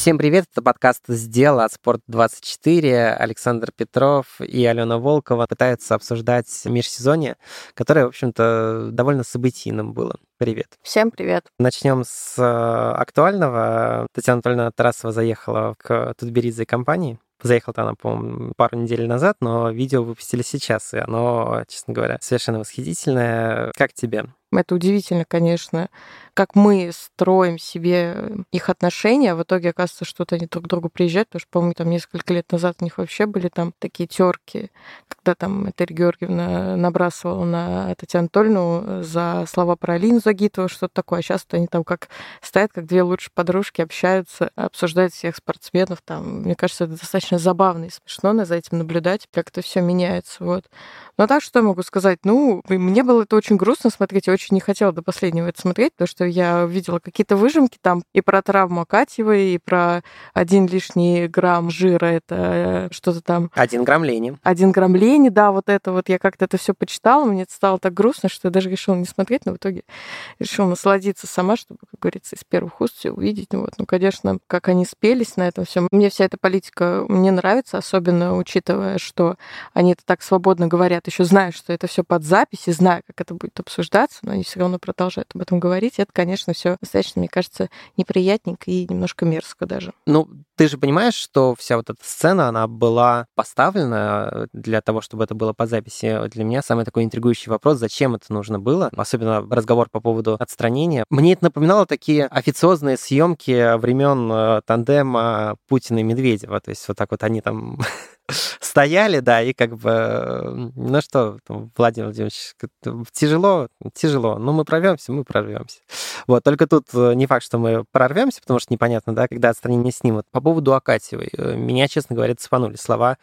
Всем привет, это подкаст «Сделал» от «Спорт24». Александр Петров и Алена Волкова пытаются обсуждать межсезонье, которое, в общем-то, довольно событийным было. Привет. Всем привет. Начнем с э, актуального. Татьяна Анатольевна Тарасова заехала к Тутберидзе компании. Заехала она, по-моему, пару недель назад, но видео выпустили сейчас, и оно, честно говоря, совершенно восхитительное. Как тебе? Это удивительно, конечно, как мы строим себе их отношения. В итоге оказывается, что они друг к другу приезжают, потому что, по-моему, там несколько лет назад у них вообще были там такие терки, когда там Этель Георгиевна набрасывала на Татьяну Анатольевну за слова про Алину Загитову, что-то такое. А сейчас они там как стоят, как две лучшие подружки, общаются, обсуждают всех спортсменов. Там, мне кажется, это достаточно забавно и смешно за этим наблюдать, как это все меняется. Вот. Ну а так что я могу сказать? Ну, мне было это очень грустно смотреть, очень не хотела до последнего это смотреть, потому что я видела какие-то выжимки там и про травму Акатьевой, и про один лишний грамм жира, это э, что-то там... Один грамм лени. Один грамм лени, да, вот это вот. Я как-то это все почитала, мне это стало так грустно, что я даже решила не смотреть, но в итоге решила насладиться сама, чтобы, как говорится, из первых уст все увидеть. Ну вот, ну, конечно, как они спелись на этом всем. Мне вся эта политика мне нравится, особенно учитывая, что они это так свободно говорят еще знают, что это все под запись, и знаю, как это будет обсуждаться, но они все равно продолжают об этом говорить. Это, конечно, все достаточно, мне кажется, неприятненько и немножко мерзко даже. Ну, ты же понимаешь, что вся вот эта сцена, она была поставлена для того, чтобы это было по записи. Для меня самый такой интригующий вопрос, зачем это нужно было, особенно разговор по поводу отстранения. Мне это напоминало такие официозные съемки времен э, тандема Путина и Медведева. То есть вот так вот они там стояли, да, и как бы, ну что, Владимир Владимирович, тяжело, тяжело, но мы прорвемся, мы прорвемся. Вот, только тут э, не факт, что мы прорвемся, потому что непонятно, да, когда отстранение снимут. По поводу Акатьевой, э, меня, честно говоря, цепанули слова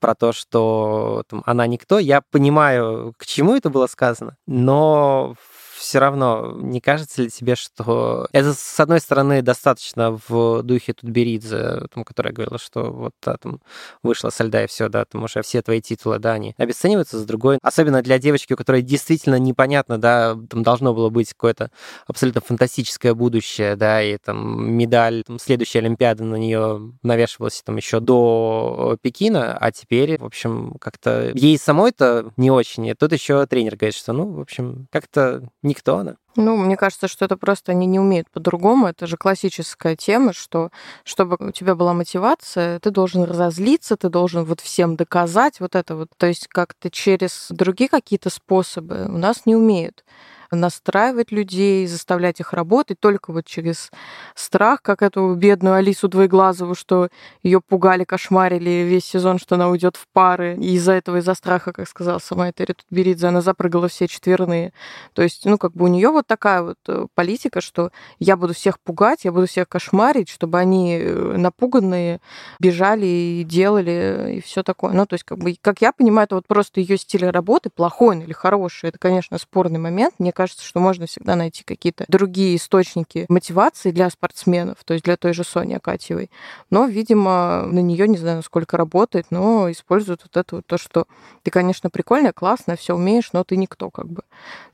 про то, что там, она никто. Я понимаю, к чему это было сказано, но все равно, не кажется ли тебе, что это, с одной стороны, достаточно в духе Тутберидзе, там, которая говорила, что вот да, там вышла со льда и все, да, там уже все твои титулы, да, они обесцениваются, с другой, особенно для девочки, у которой действительно непонятно, да, там должно было быть какое-то абсолютно фантастическое будущее, да, и там медаль там, следующей Олимпиады на нее навешивалась там еще до Пекина, а теперь, в общем, как-то ей самой-то не очень, и тут еще тренер говорит, что, ну, в общем, как-то никто она. Ну, мне кажется, что это просто они не умеют по-другому. Это же классическая тема, что чтобы у тебя была мотивация, ты должен разозлиться, ты должен вот всем доказать вот это вот. То есть как-то через другие какие-то способы у нас не умеют настраивать людей, заставлять их работать только вот через страх, как эту бедную Алису Двоеглазову, что ее пугали, кошмарили весь сезон, что она уйдет в пары. И из-за этого, из-за страха, как сказала сама Этери Тутберидзе, она запрыгала все четверные. То есть, ну, как бы у нее вот такая вот э, политика, что я буду всех пугать, я буду всех кошмарить, чтобы они э, напуганные бежали и делали, и все такое. Ну, то есть, как бы, как я понимаю, это вот просто ее стиль работы, плохой он или хороший, это, конечно, спорный момент. Мне кажется, что можно всегда найти какие-то другие источники мотивации для спортсменов, то есть для той же Сони Акатьевой. Но, видимо, на нее не знаю, сколько работает, но используют вот это вот то, что ты, конечно, прикольная, классная, все умеешь, но ты никто как бы.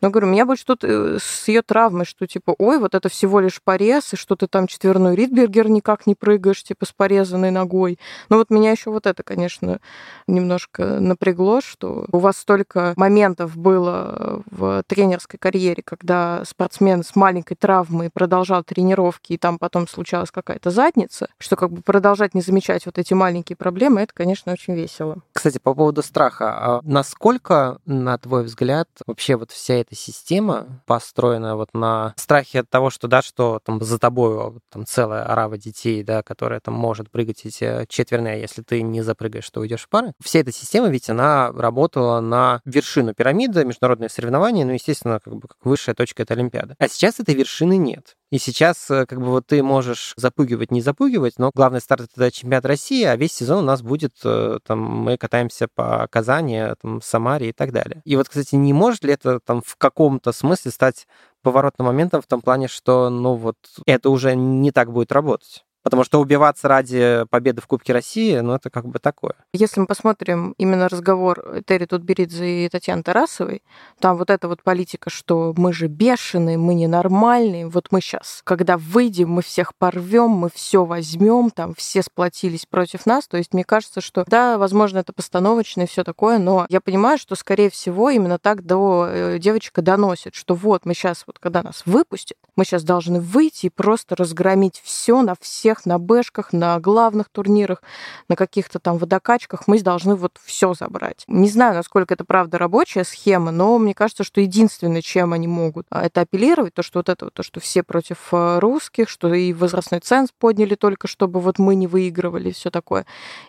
Но говорю, меня больше тут э, с ее травмой, что типа, ой, вот это всего лишь порез, и что ты там четверной Ридбергер никак не прыгаешь, типа, с порезанной ногой. Но вот меня еще вот это, конечно, немножко напрягло, что у вас столько моментов было в тренерской карьере, карьере, когда спортсмен с маленькой травмой продолжал тренировки, и там потом случалась какая-то задница, что как бы продолжать не замечать вот эти маленькие проблемы, это, конечно, очень весело. Кстати, по поводу страха, а насколько, на твой взгляд, вообще вот вся эта система построена вот на страхе от того, что, да, что там за тобой там целая орава детей, да, которая там может прыгать эти четверные, а если ты не запрыгаешь, то уйдешь в пары. Вся эта система, ведь она работала на вершину пирамиды, международные соревнования, ну, естественно, как бы бы как высшая точка это Олимпиада. А сейчас этой вершины нет. И сейчас э, как бы вот ты можешь запугивать, не запугивать, но главный старт это чемпионат России, а весь сезон у нас будет, э, там, мы катаемся по Казани, там, Самаре и так далее. И вот, кстати, не может ли это там в каком-то смысле стать поворотным моментом в том плане, что, ну вот, это уже не так будет работать? Потому что убиваться ради победы в Кубке России, ну, это как бы такое. Если мы посмотрим именно разговор Терри Тутберидзе и Татьяны Тарасовой, там вот эта вот политика, что мы же бешеные, мы ненормальные, вот мы сейчас, когда выйдем, мы всех порвем, мы все возьмем, там все сплотились против нас. То есть мне кажется, что да, возможно, это постановочно и все такое, но я понимаю, что, скорее всего, именно так до э, девочка доносит, что вот мы сейчас, вот когда нас выпустят, мы сейчас должны выйти и просто разгромить все на всех всех на бэшках, на главных турнирах, на каких-то там водокачках мы должны вот все забрать. Не знаю, насколько это правда рабочая схема, но мне кажется, что единственное, чем они могут а, это апеллировать, то, что вот это, то, что все против э, русских, что и возрастной ценз подняли только, чтобы вот мы не выигрывали, все такое.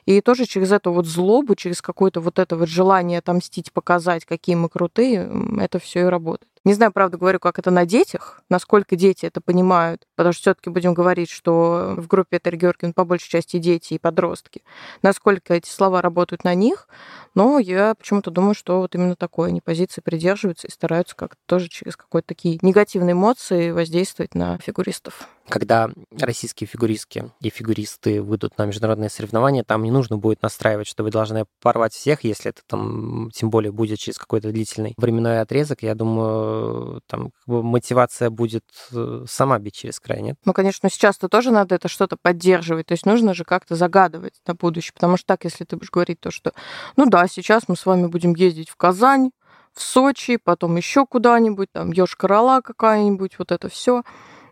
И тоже через эту вот злобу, через какое-то вот это вот желание отомстить, показать, какие мы крутые, это все и работает. Не знаю, правда, говорю, как это на детях, насколько дети это понимают, потому что все-таки будем говорить, что в группе Этери Георгиевна по большей части дети и подростки. Насколько эти слова работают на них, но я почему-то думаю, что вот именно такой они позиции придерживаются и стараются как-то тоже через какие-то такие негативные эмоции воздействовать на фигуристов когда российские фигуристки и фигуристы выйдут на международные соревнования, там не нужно будет настраивать, что вы должны порвать всех, если это там, тем более, будет через какой-то длительный временной отрезок. Я думаю, там как бы мотивация будет э, сама бить через край, нет? Ну, конечно, сейчас-то тоже надо это что-то поддерживать, то есть нужно же как-то загадывать на будущее, потому что так, если ты будешь говорить то, что, ну да, сейчас мы с вами будем ездить в Казань, в Сочи, потом еще куда-нибудь, там, Ёж-Корола какая-нибудь, вот это все.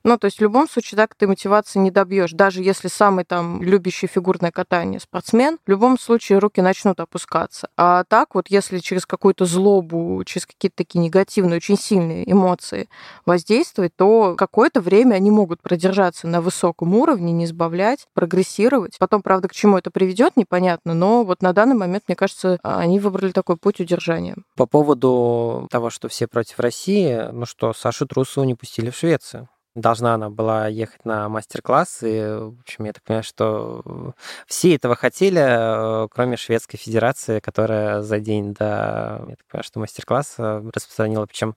Ну, то есть в любом случае так ты мотивации не добьешь. Даже если самый там любящий фигурное катание спортсмен, в любом случае руки начнут опускаться. А так вот, если через какую-то злобу, через какие-то такие негативные, очень сильные эмоции воздействовать, то какое-то время они могут продержаться на высоком уровне, не сбавлять, прогрессировать. Потом, правда, к чему это приведет, непонятно, но вот на данный момент, мне кажется, они выбрали такой путь удержания. По поводу того, что все против России, ну что, Сашу Трусову не пустили в Швецию должна она была ехать на мастер-класс, и, в общем, я так понимаю, что все этого хотели, э, кроме Шведской Федерации, которая за день до, я так понимаю, что мастер-класс распространила, причем,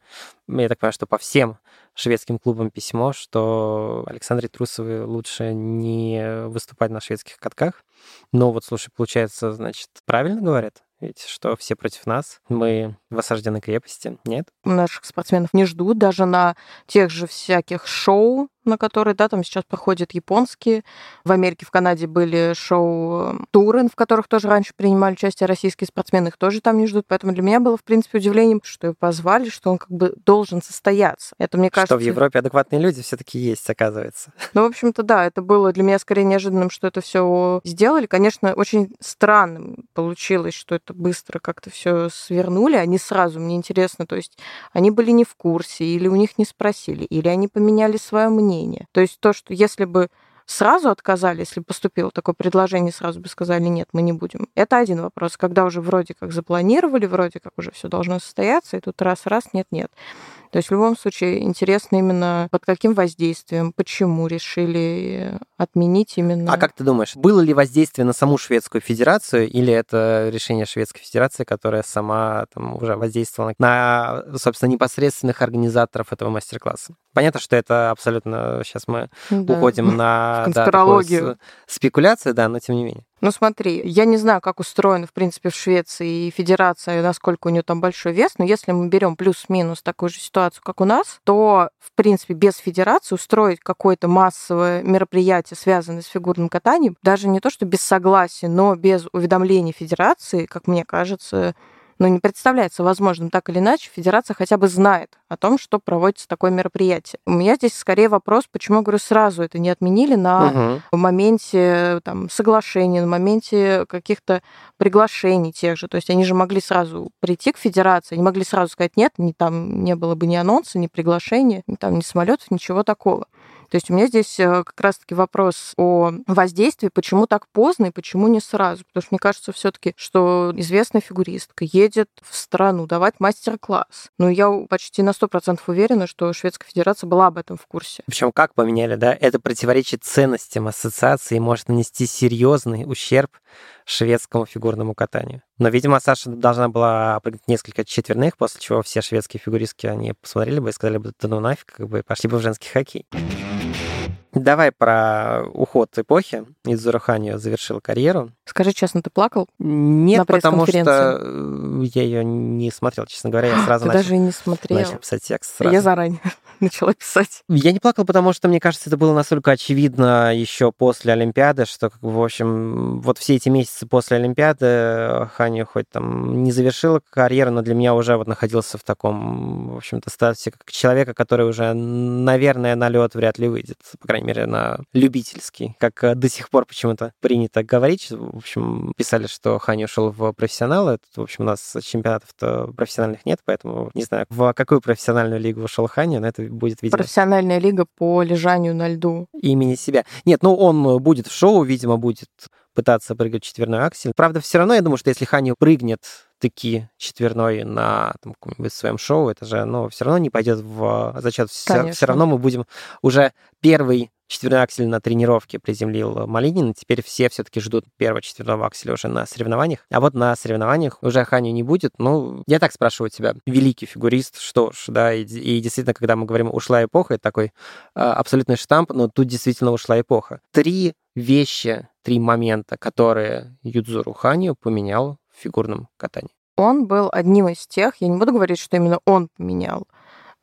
я так понимаю, что по всем шведским клубам письмо, что Александре Трусовой лучше не выступать на шведских катках. Но вот, слушай, получается, значит, правильно говорят? Ведь что все против нас, мы в осажденной крепости, нет? Наших спортсменов не ждут даже на тех же всяких шоу, на которые, да, там сейчас проходят японские. В Америке, в Канаде были шоу-туры, в которых тоже раньше принимали участие российские спортсмены, их тоже там не ждут. Поэтому для меня было, в принципе, удивлением, что его позвали, что он как бы должен состояться. Это, мне кажется... Что в Европе адекватные люди все таки есть, оказывается. Ну, в общем-то, да, это было для меня скорее неожиданным, что это все сделали. Конечно, очень странным получилось, что это быстро как-то все свернули. Они сразу, мне интересно, то есть они были не в курсе, или у них не спросили, или они поменяли свое мнение мнение. То есть то, что если бы сразу отказали, если поступило такое предложение, сразу бы сказали, нет, мы не будем. Это один вопрос. Когда уже вроде как запланировали, вроде как уже все должно состояться, и тут раз-раз, нет-нет. То есть в любом случае интересно именно под каким воздействием, почему решили отменить именно. А как ты думаешь, было ли воздействие на саму Шведскую Федерацию или это решение Шведской Федерации, которая сама там уже воздействовала на, собственно, непосредственных организаторов этого мастер-класса? Понятно, что это абсолютно сейчас мы да. уходим на конспирологию, да, спекуляции, да, но тем не менее. Ну смотри, я не знаю, как устроена, в принципе, в Швеции и федерация, насколько у нее там большой вес, но если мы берем плюс-минус такую же ситуацию, как у нас, то, в принципе, без федерации устроить какое-то массовое мероприятие, связанное с фигурным катанием, даже не то, что без согласия, но без уведомления федерации, как мне кажется, ну, не представляется возможным так или иначе, федерация хотя бы знает о том, что проводится такое мероприятие. У меня здесь скорее вопрос, почему, говорю, сразу это не отменили на угу. моменте там, соглашения, на моменте каких-то приглашений тех же. То есть они же могли сразу прийти к федерации, они могли сразу сказать нет, ни, там не было бы ни анонса, ни приглашения, ни, там, ни самолетов, ничего такого. То есть у меня здесь э, как раз-таки вопрос о воздействии, почему так поздно и почему не сразу. Потому что мне кажется все таки что известная фигуристка едет в страну давать мастер-класс. Но я почти на 100% уверена, что Шведская Федерация была об этом в курсе. Причем как поменяли, да? Это противоречит ценностям ассоциации и может нанести серьезный ущерб шведскому фигурному катанию. Но, видимо, Саша должна была прыгнуть несколько четверных, после чего все шведские фигуристки, они посмотрели бы и сказали бы, да ну нафиг, как бы, пошли бы в женский хоккей. Давай про уход эпохи. Идзура Ханью завершил карьеру. Скажи честно, ты плакал? Нет, На потому что э, я ее не смотрел, честно говоря. Я сразу Ты начал, даже не смотрел. начал писать текст. Сразу. Я заранее начала писать. Я не плакал, потому что, мне кажется, это было настолько очевидно еще после Олимпиады, что, в общем, вот все эти месяцы после Олимпиады Ханю хоть там не завершила карьеру, но для меня уже вот находился в таком, в общем-то, статусе как человека, который уже, наверное, на лед вряд ли выйдет, по крайней мере, на любительский, как э, до сих пор почему-то принято говорить. В общем, писали, что Ханю ушел в профессионалы. Тут, в общем, у нас чемпионатов-то профессиональных нет, поэтому не знаю, в какую профессиональную лигу ушел Ханю, но это будет, видимо, Профессиональная лига по лежанию на льду. имени себя. Нет, ну он будет в шоу, видимо, будет пытаться прыгать четверной аксель. Правда, все равно я думаю, что если Хани прыгнет таки четверной на там, каком-нибудь своем шоу, это же, ну, все равно не пойдет в зачет. Все, Конечно. равно мы будем уже первый четверной аксель на тренировке приземлил Малинин. Теперь все все-таки ждут первого четверного акселя уже на соревнованиях. А вот на соревнованиях уже Хани не будет. Ну, я так спрашиваю тебя, великий фигурист, что ж, да, и, и действительно, когда мы говорим «ушла эпоха», это такой а, абсолютный штамп, но тут действительно ушла эпоха. Три вещи, три момента, которые Юдзуру Ханью поменял в фигурном катании. Он был одним из тех, я не буду говорить, что именно он поменял,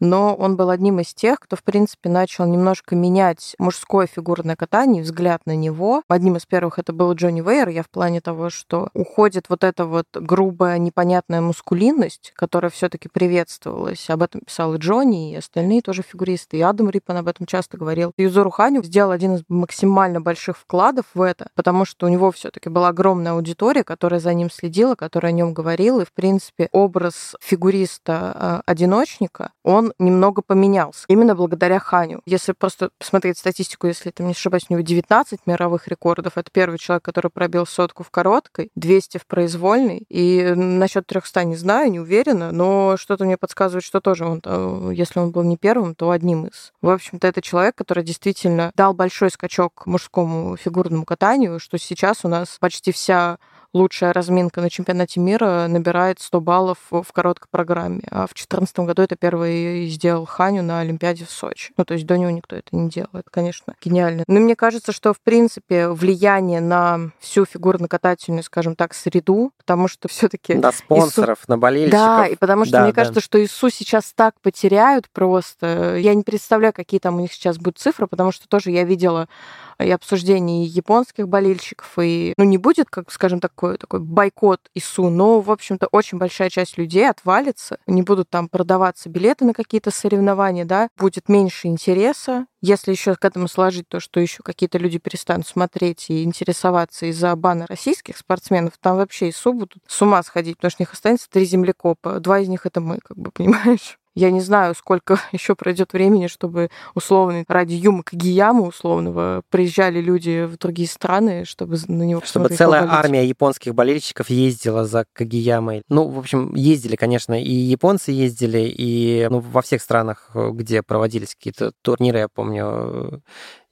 но он был одним из тех, кто, в принципе, начал немножко менять мужское фигурное катание, взгляд на него. Одним из первых это был Джонни Вейер, я в плане того, что уходит вот эта вот грубая, непонятная мускулинность, которая все таки приветствовалась. Об этом писал и Джонни, и остальные тоже фигуристы. И Адам Риппен об этом часто говорил. Юзору Ханю сделал один из максимально больших вкладов в это, потому что у него все таки была огромная аудитория, которая за ним следила, которая о нем говорила, и, в принципе, образ фигуриста-одиночника, он немного поменялся. Именно благодаря Ханю. Если просто посмотреть статистику, если там не ошибаюсь, у него 19 мировых рекордов. Это первый человек, который пробил сотку в короткой, 200 в произвольной. И насчет 300 не знаю, не уверена, но что-то мне подсказывает, что тоже он, э, если он был не первым, то одним из. В общем-то, это человек, который действительно дал большой скачок мужскому фигурному катанию, что сейчас у нас почти вся лучшая разминка на чемпионате мира набирает 100 баллов в короткой программе. А в 2014 году это первый сделал Ханю на Олимпиаде в Сочи. Ну, то есть до него никто это не делал. Это, конечно, гениально. Но мне кажется, что, в принципе, влияние на всю фигурно-катательную, скажем так, среду, потому что все таки На спонсоров, на болельщиков. да, и потому что Да, мне да. кажется, что ИСУ сейчас так потеряют просто. Я не представляю, какие там у них сейчас будут цифры, потому что тоже я видела и обсуждений японских болельщиков, и, ну, не будет, как, скажем, такой, такой бойкот ИСУ, но, в общем-то, очень большая часть людей отвалится, не будут там продаваться билеты на какие-то соревнования, да, будет меньше интереса, если еще к этому сложить то, что еще какие-то люди перестанут смотреть и интересоваться из-за бана российских спортсменов, там вообще ИСУ будут с ума сходить, потому что у них останется три землекопа. Два из них это мы, как бы, понимаешь? Я не знаю, сколько еще пройдет времени, чтобы условно ради Юма Кагияма условного приезжали люди в другие страны, чтобы на него Чтобы целая поболеть. армия японских болельщиков ездила за Кагиямой. Ну, в общем, ездили, конечно, и японцы ездили, и ну, во всех странах, где проводились какие-то турниры, я помню,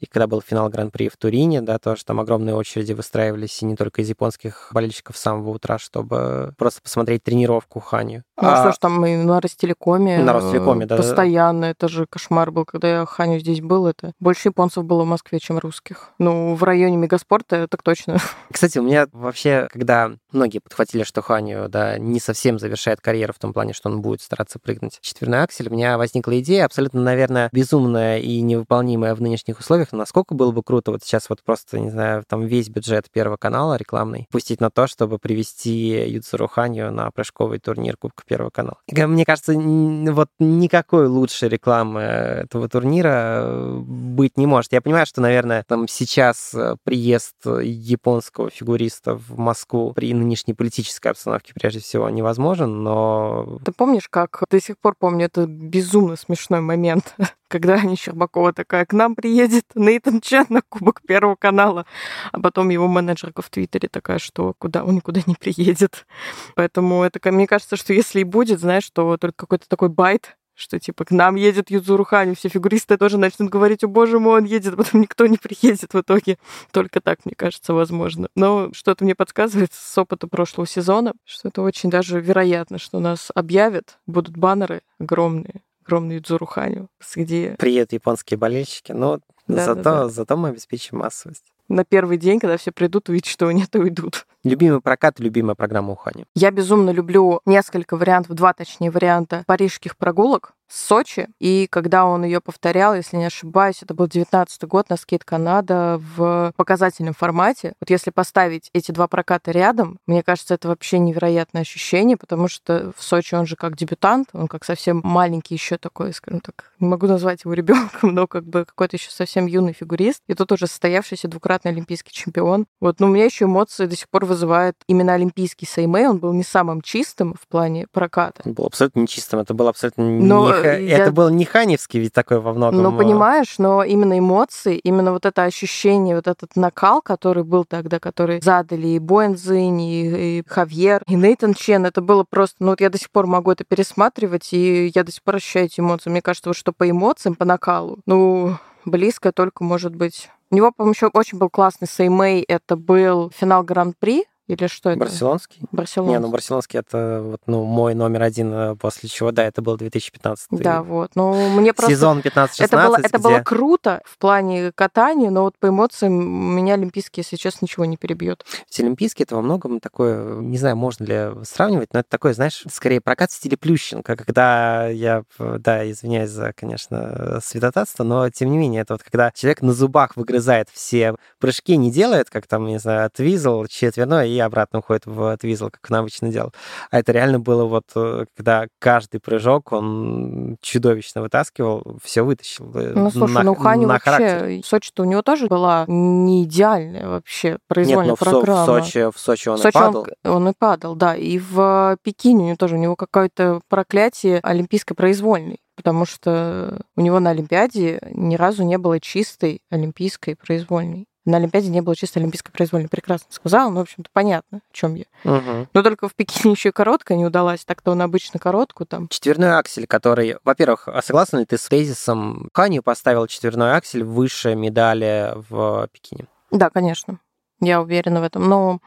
и когда был финал Гран-при в Турине, да, тоже там огромные очереди выстраивались, и не только из японских болельщиков с самого утра, чтобы просто посмотреть тренировку Ханю. Ну А- что ж, там и на Ростелекоме. На Ростелекоме, э, да. Постоянно. Это же кошмар был, когда я Ханю здесь был. Это больше японцев было в Москве, чем русских. Ну, в районе мегаспорта так точно. Кстати, у меня вообще, когда многие подхватили, что Ханю, да, не совсем завершает карьеру в том плане, что он будет стараться прыгнуть четверной аксель, у меня возникла идея, абсолютно, наверное, безумная и невыполнимая в нынешних условиях, но насколько было бы круто вот сейчас вот просто, не знаю, там весь бюджет Первого канала рекламный пустить на то, чтобы привести Юцуру Ханю на прыжковый турнир Кубка Первого канала. Мне кажется, вот никакой лучшей рекламы этого турнира э, быть не может. Я понимаю, что, наверное, там сейчас э, приезд японского фигуриста в Москву при нынешней политической обстановке прежде всего невозможен, но Ты помнишь, как до сих пор помню, это безумно смешной момент, когда Аня Щербакова такая, к нам приедет Нейтан Чен на Кубок Первого канала, а потом его менеджерка в Твиттере такая, что куда он никуда не приедет. Поэтому это, мне кажется, что если и будет, знаешь, что только какой-то такой байт, что типа к нам едет Юзуру Ханю, все фигуристы тоже начнут говорить, о боже мой, он едет, а потом никто не приедет в итоге. Только так, мне кажется, возможно. Но что-то мне подсказывает с опыта прошлого сезона, что это очень даже вероятно, что нас объявят, будут баннеры огромные, огромные Юзуру Ханю, где приедут японские болельщики. Но Да, зато, да, да. зато мы обеспечим массовость. На первый день, когда все придут, увидят, что нет, уйдут. Любимый прокат и любимая программа Ухани. Я безумно люблю несколько вариантов, два точнее варианта парижских прогулок Сочи. И когда он ее повторял, если не ошибаюсь, это был 19 год на скейт Канада в показательном формате. Вот если поставить эти два проката рядом, мне кажется, это вообще невероятное ощущение, потому что в Сочи он же как дебютант, он как совсем маленький еще такой, скажем так, не могу назвать его ребенком, но как бы какой-то еще совсем юный фигурист. И тут уже состоявшийся двукратный олимпийский чемпион. Вот, но у меня еще эмоции до сих пор вызывает именно олимпийский Сеймей. Он был не самым чистым в плане проката. Он был абсолютно нечистым, это был абсолютно Но я- это был не ханевский ведь такой во многом. Ну, э, понимаешь, но именно эмоции, именно вот это ощущение, вот этот накал, который был тогда, который задали и Боэнзинь, и, и Хавьер, и Нейтан Чен, это было просто... Ну, вот я до сих пор могу это пересматривать, и я до сих пор ощущаю эти эмоции. Мне кажется, вот что по эмоциям, по накалу, ну, близко только может быть... У него, по-моему, еще очень был классный Сеймей, это был финал Гран-при, или что это? Барселонский? Барселона. Не, ну Барселонский это вот, ну, мой номер один, э, после чего, да, это был 2015. Да, вот. Ну, мне просто... Сезон 15-16, Это было, это где... было круто в плане катания, но вот по эмоциям меня олимпийские, если честно, ничего не перебьет. Ведь Олимпийский это во многом такое, не знаю, можно ли сравнивать, но это такое, знаешь, скорее прокат в стиле Плющенко, когда я, да, извиняюсь за, конечно, святотатство, но тем не менее, это вот когда человек на зубах выгрызает все прыжки, не делает, как там, не знаю, твизл, четверной, и обратно уходит в твизл, как он обычно делал. А это реально было вот, э, когда каждый прыжок он чудовищно вытаскивал, все вытащил. э, Ну, слушай, на, ну Ханю на вообще, характер. Сочи-то у него тоже была не идеальная вообще Нет, произвольная но в, Со- программа. в Сочи, в Сочи он В Сочи и падал. Он, он и падал, да. И в Пекине у него тоже у него какое-то проклятие олимпийской произвольной. Потому что у него на Олимпиаде ни разу не было чистой олимпийской произвольной. На Олимпиаде не было чистой олимпийской произвольной. Прекрасно сказал, но, в общем-то, понятно, о чем я. Мгм. Но только в Пекине еще и короткая не удалась. Так-то он обычно короткую там. Четверной аксель, который, во-первых, а согласна ли ты с тезисом, Канью поставил четверной аксель выше медали в Пекине? Да, конечно. Я уверена в этом. Но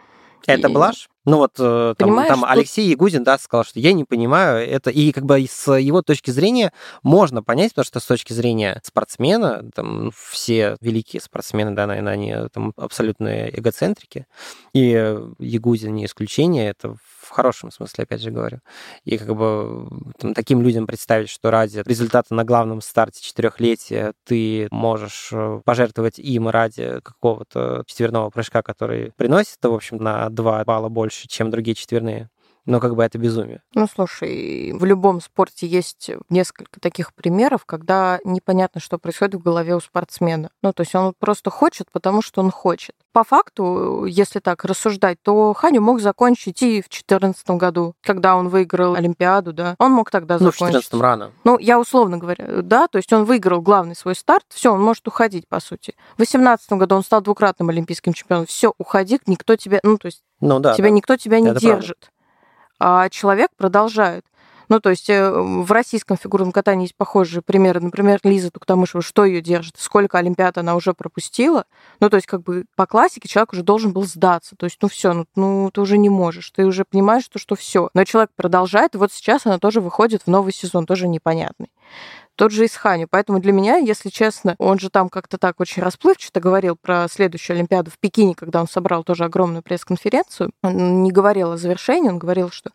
Это И- блажь? Ну вот э, там, Понимаешь, там тут- Алексей Ягудин, да, сказал, что я не понимаю это. И как бы с его точки зрения можно понять, потому что с точки зрения спортсмена, там все великие спортсмены, да, наверное, они там абсолютные эгоцентрики. И э, Ягудин не исключение, это в хорошем смысле, опять же говорю. И как бы там, таким людям представить, что ради результата на главном старте четырехлетия ты можешь э, пожертвовать им ради какого-то четверного прыжка, который приносит, в общем, на 2 балла больше, чем другие четверные. Но как бы это безумие. Ну, слушай, в любом спорте есть несколько таких примеров, когда непонятно, что происходит в голове у спортсмена. Ну, то есть он просто хочет, потому что он хочет. По факту, если так рассуждать, то Ханю мог закончить и в 2014 году, когда он выиграл Олимпиаду, да. Он мог тогда Ну, в закончить. 14 рано. Ну, я условно говоря, да, то есть он выиграл главный свой старт, все, он может уходить, по сути. В 2018 году он стал двукратным олимпийским чемпионом. Все, уходи, никто тебя, ну, то есть Ну да. тебя да. никто тебя не Это правда. А человек продолжает. Ну, то есть э, в российском фигурном катании есть похожие примеры. Например, Лиза Туктамышева, что ее держит, сколько Олимпиад она уже пропустила. Ну, то есть как бы по классике человек уже должен был сдаться. То есть, ну, все, ну, ну, ты уже не можешь, ты уже понимаешь, что, что все. Но человек продолжает, и вот сейчас она тоже выходит в новый сезон, тоже непонятный. Тот же Исханю. Поэтому для меня, если честно, он же там как-то так очень расплывчато говорил про следующую Олимпиаду в Пекине, когда он собрал тоже огромную пресс-конференцию. Он не говорил о завершении, он говорил, что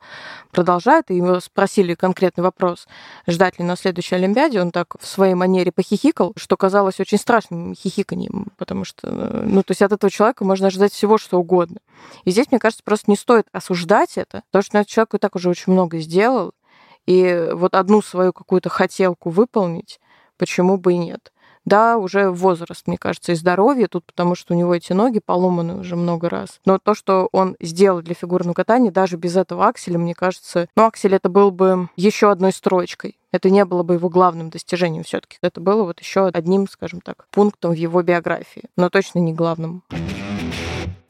продолжает, и его спросили конкретный вопрос, ждать ли на следующей Олимпиаде. Он так в своей манере похихикал, что казалось очень страшным хихиканием, потому что, э, ну, то есть от этого человека можно ожидать всего, что угодно. И здесь, мне кажется, просто не стоит осуждать это, потому что ну, этот человек и так уже очень много сделал, и вот одну свою какую-то хотелку выполнить, почему бы и нет. Да, уже возраст, мне кажется, и здоровье тут, потому что у него эти ноги поломаны уже много раз. Но то, что он сделал для фигурного катания, даже без этого акселя, мне кажется, ну, аксель это был бы еще одной строчкой. Это не было бы его главным достижением все-таки. Это было вот еще одним, скажем так, пунктом в его биографии, но точно не главным.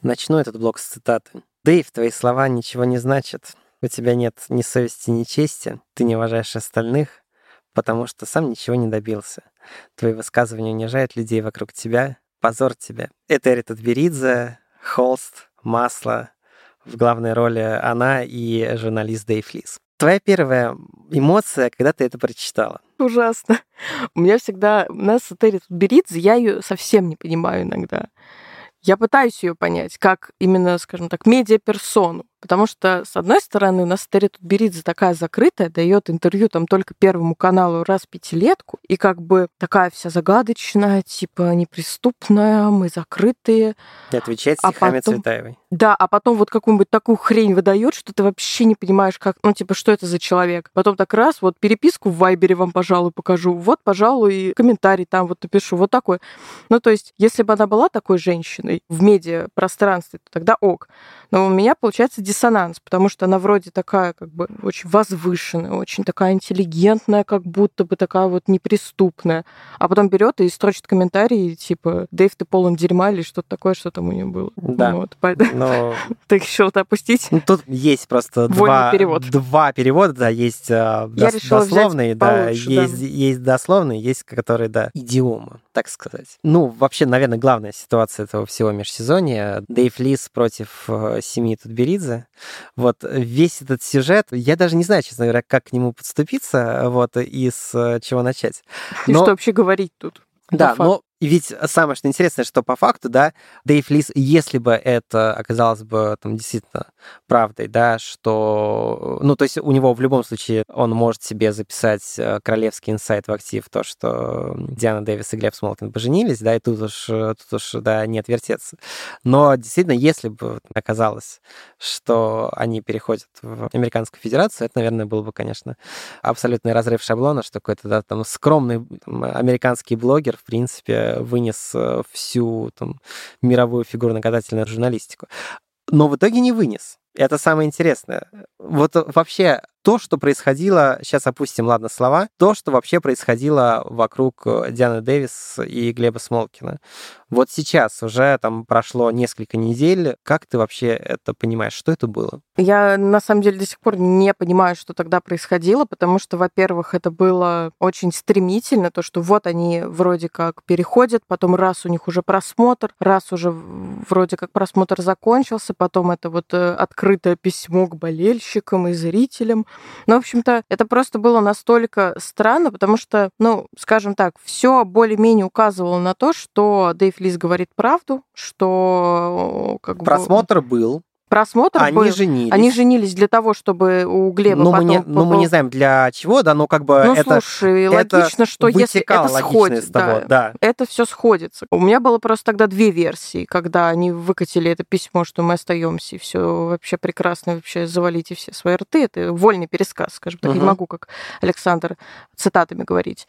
Начну этот блок с цитаты. Дэйв, твои слова ничего не значат. У тебя нет ни совести, ни чести. Ты не уважаешь остальных, потому что сам ничего не добился. Твои высказывания унижают людей вокруг тебя. Позор тебе. Это Эрита Тберидзе, Холст, Масло. В главной роли она и журналист Дэйв Лис. Твоя первая эмоция, когда ты это прочитала? Ужасно. У меня всегда... У нас Этери Беридзе, я ее совсем не понимаю иногда. Я пытаюсь ее понять, как именно, скажем так, медиаперсону. Потому что, с одной стороны, у нас Терри Тутберидзе такая закрытая, дает интервью там только Первому каналу раз пятилетку, и как бы такая вся загадочная, типа неприступная, мы закрытые. И отвечает стихами а потом... Цветаевой. Да, а потом вот какую-нибудь такую хрень выдает, что ты вообще не понимаешь, как, ну, типа, что это за человек. Потом так раз, вот переписку в Вайбере вам, пожалуй, покажу. Вот, пожалуй, и комментарий там вот напишу. Вот такой. Ну, то есть, если бы она была такой женщиной в медиапространстве, то тогда ок. Но у меня, получается, диссонанс, потому что она вроде такая как бы очень возвышенная, очень такая интеллигентная, как будто бы такая вот неприступная. А потом берет и строчит комментарии, типа, Дэйв, ты полон дерьма или что-то такое, что там у нее было. Да. Вот, но... Ты что-то опустить? Ну, тут есть просто два, перевод. два перевода, да, есть э, дос, дословные, да, получше, есть, да, есть дословные, есть которые, да, идиомы, так сказать. Ну, вообще, наверное, главная ситуация этого всего межсезонья. Дэйв Лис против э, семьи Тутберидзе. Вот весь этот сюжет, я даже не знаю, честно говоря, как к нему подступиться, вот, и с э, чего начать. Но... И что вообще говорить тут? Да, но и ведь самое что интересное, что по факту, да, Дэйв Лис, если бы это оказалось бы там действительно правдой, да, что, ну, то есть у него в любом случае он может себе записать э, королевский инсайт в актив, то, что Диана Дэвис и Глеб Смолкин поженились, да, и тут уж, тут уж, да, не отвертеться. Но действительно, если бы оказалось, что они переходят в Американскую Федерацию, это, наверное, был бы, конечно, абсолютный разрыв шаблона, что какой-то, да, там скромный там, американский блогер, в принципе, вынес э, всю там, мировую фигурно-катательную журналистику. Но в итоге не вынес. Это самое интересное. Вот вообще то, что происходило, сейчас опустим, ладно, слова, то, что вообще происходило вокруг э, Дианы Дэвис и Глеба Смолкина. Вот сейчас уже там прошло несколько недель. Как ты вообще это понимаешь? Что это было? Я на самом деле до сих пор не понимаю, что тогда происходило, потому что, во-первых, это было очень стремительно, то, что вот они вроде как переходят, потом раз у них уже просмотр, раз уже вроде как просмотр закончился, потом это вот э, открытое письмо к болельщикам и зрителям. Ну, в общем-то, это просто было настолько странно, потому что, ну, скажем так, все более-менее указывало на то, что Дэйв Лис говорит правду, что как Просмотр бы... был, просмотр Они был. женились. Они женились для того, чтобы у Глеба ну, потом... Мы не, ну, мы не знаем для чего, да, но как бы ну, это... слушай, это логично, что если это сходит, того, да, да. это все сходится. У меня было просто тогда две версии, когда они выкатили это письмо, что мы остаемся, и все вообще прекрасно, вообще завалите все свои рты. Это вольный пересказ, скажем так, угу. не могу, как Александр, цитатами говорить.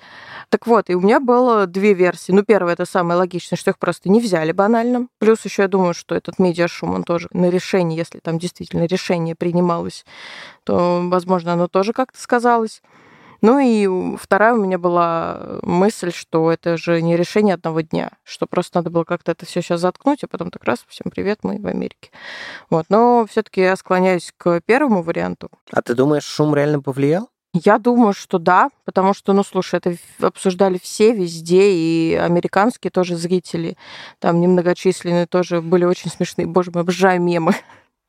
Так вот, и у меня было две версии. Ну, первая, это самое логичное, что их просто не взяли банально. Плюс еще я думаю, что этот медиашум, он тоже на решение решение, если там действительно решение принималось, то, возможно, оно тоже как-то сказалось. Ну и вторая у меня была мысль, что это же не решение одного дня, что просто надо было как-то это все сейчас заткнуть, а потом так раз, всем привет, мы в Америке. Вот. Но все-таки я склоняюсь к первому варианту. А ты думаешь, шум реально повлиял? Я думаю, что да, потому что, ну, слушай, это обсуждали все везде, и американские тоже зрители, там немногочисленные тоже были очень смешные. Боже мой, обожаю мемы.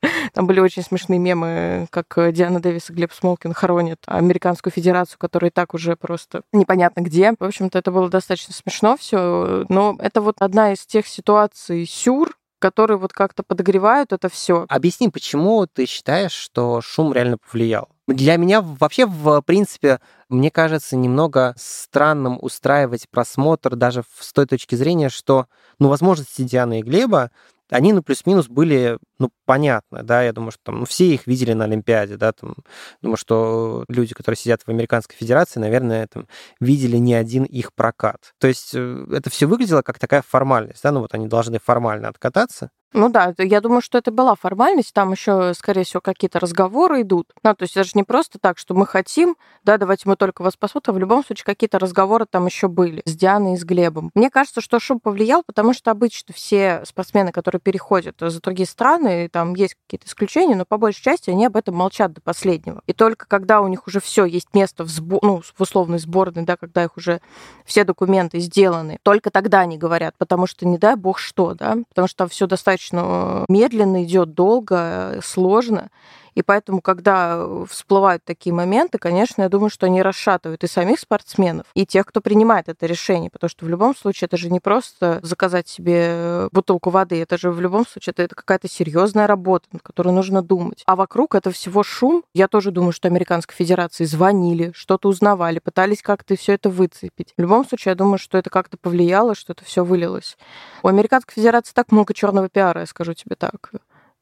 Там были очень смешные мемы, как Диана Дэвис и Глеб Смолкин хоронят Американскую Федерацию, которая и так уже просто непонятно где. В общем-то, это было достаточно смешно все. Но это вот одна из тех ситуаций сюр, которые вот как-то подогревают это все. Объясни, почему ты считаешь, что шум реально повлиял? Для меня вообще, в принципе, мне кажется немного странным устраивать просмотр даже с той точки зрения, что, ну, возможности Дианы и Глеба они, ну, плюс-минус были, ну, понятно, да, я думаю, что там, ну, все их видели на Олимпиаде, да, там, думаю, что люди, которые сидят в Американской Федерации, наверное, там, видели не один их прокат. То есть э, это все выглядело как такая формальность, да, ну, вот они должны формально откататься, ну да, я думаю, что это была формальность, там еще, скорее всего, какие-то разговоры идут. Ну, то есть это же не просто так, что мы хотим, да, давайте мы только вас посмотрим, в любом случае какие-то разговоры там еще были с Дианой и с Глебом. Мне кажется, что шум повлиял, потому что обычно все спортсмены, которые переходят за другие страны, там есть какие-то исключения, но по большей части они об этом молчат до последнего. И только когда у них уже все есть место в, сбо... ну, в условной сборной, да, когда их уже все документы сделаны, только тогда они говорят, потому что не дай бог что, да, потому что все достаточно достаточно медленно идет, долго, сложно. И поэтому, когда всплывают такие моменты, конечно, я думаю, что они расшатывают и самих спортсменов, и тех, кто принимает это решение, потому что в любом случае это же не просто заказать себе бутылку воды, это же в любом случае это, это какая-то серьезная работа, над которой нужно думать. А вокруг это всего шум. Я тоже думаю, что Американской Федерации звонили, что-то узнавали, пытались как-то все это выцепить. В любом случае, я думаю, что это как-то повлияло, что это все вылилось. У Американской Федерации так много черного пиара, я скажу тебе так.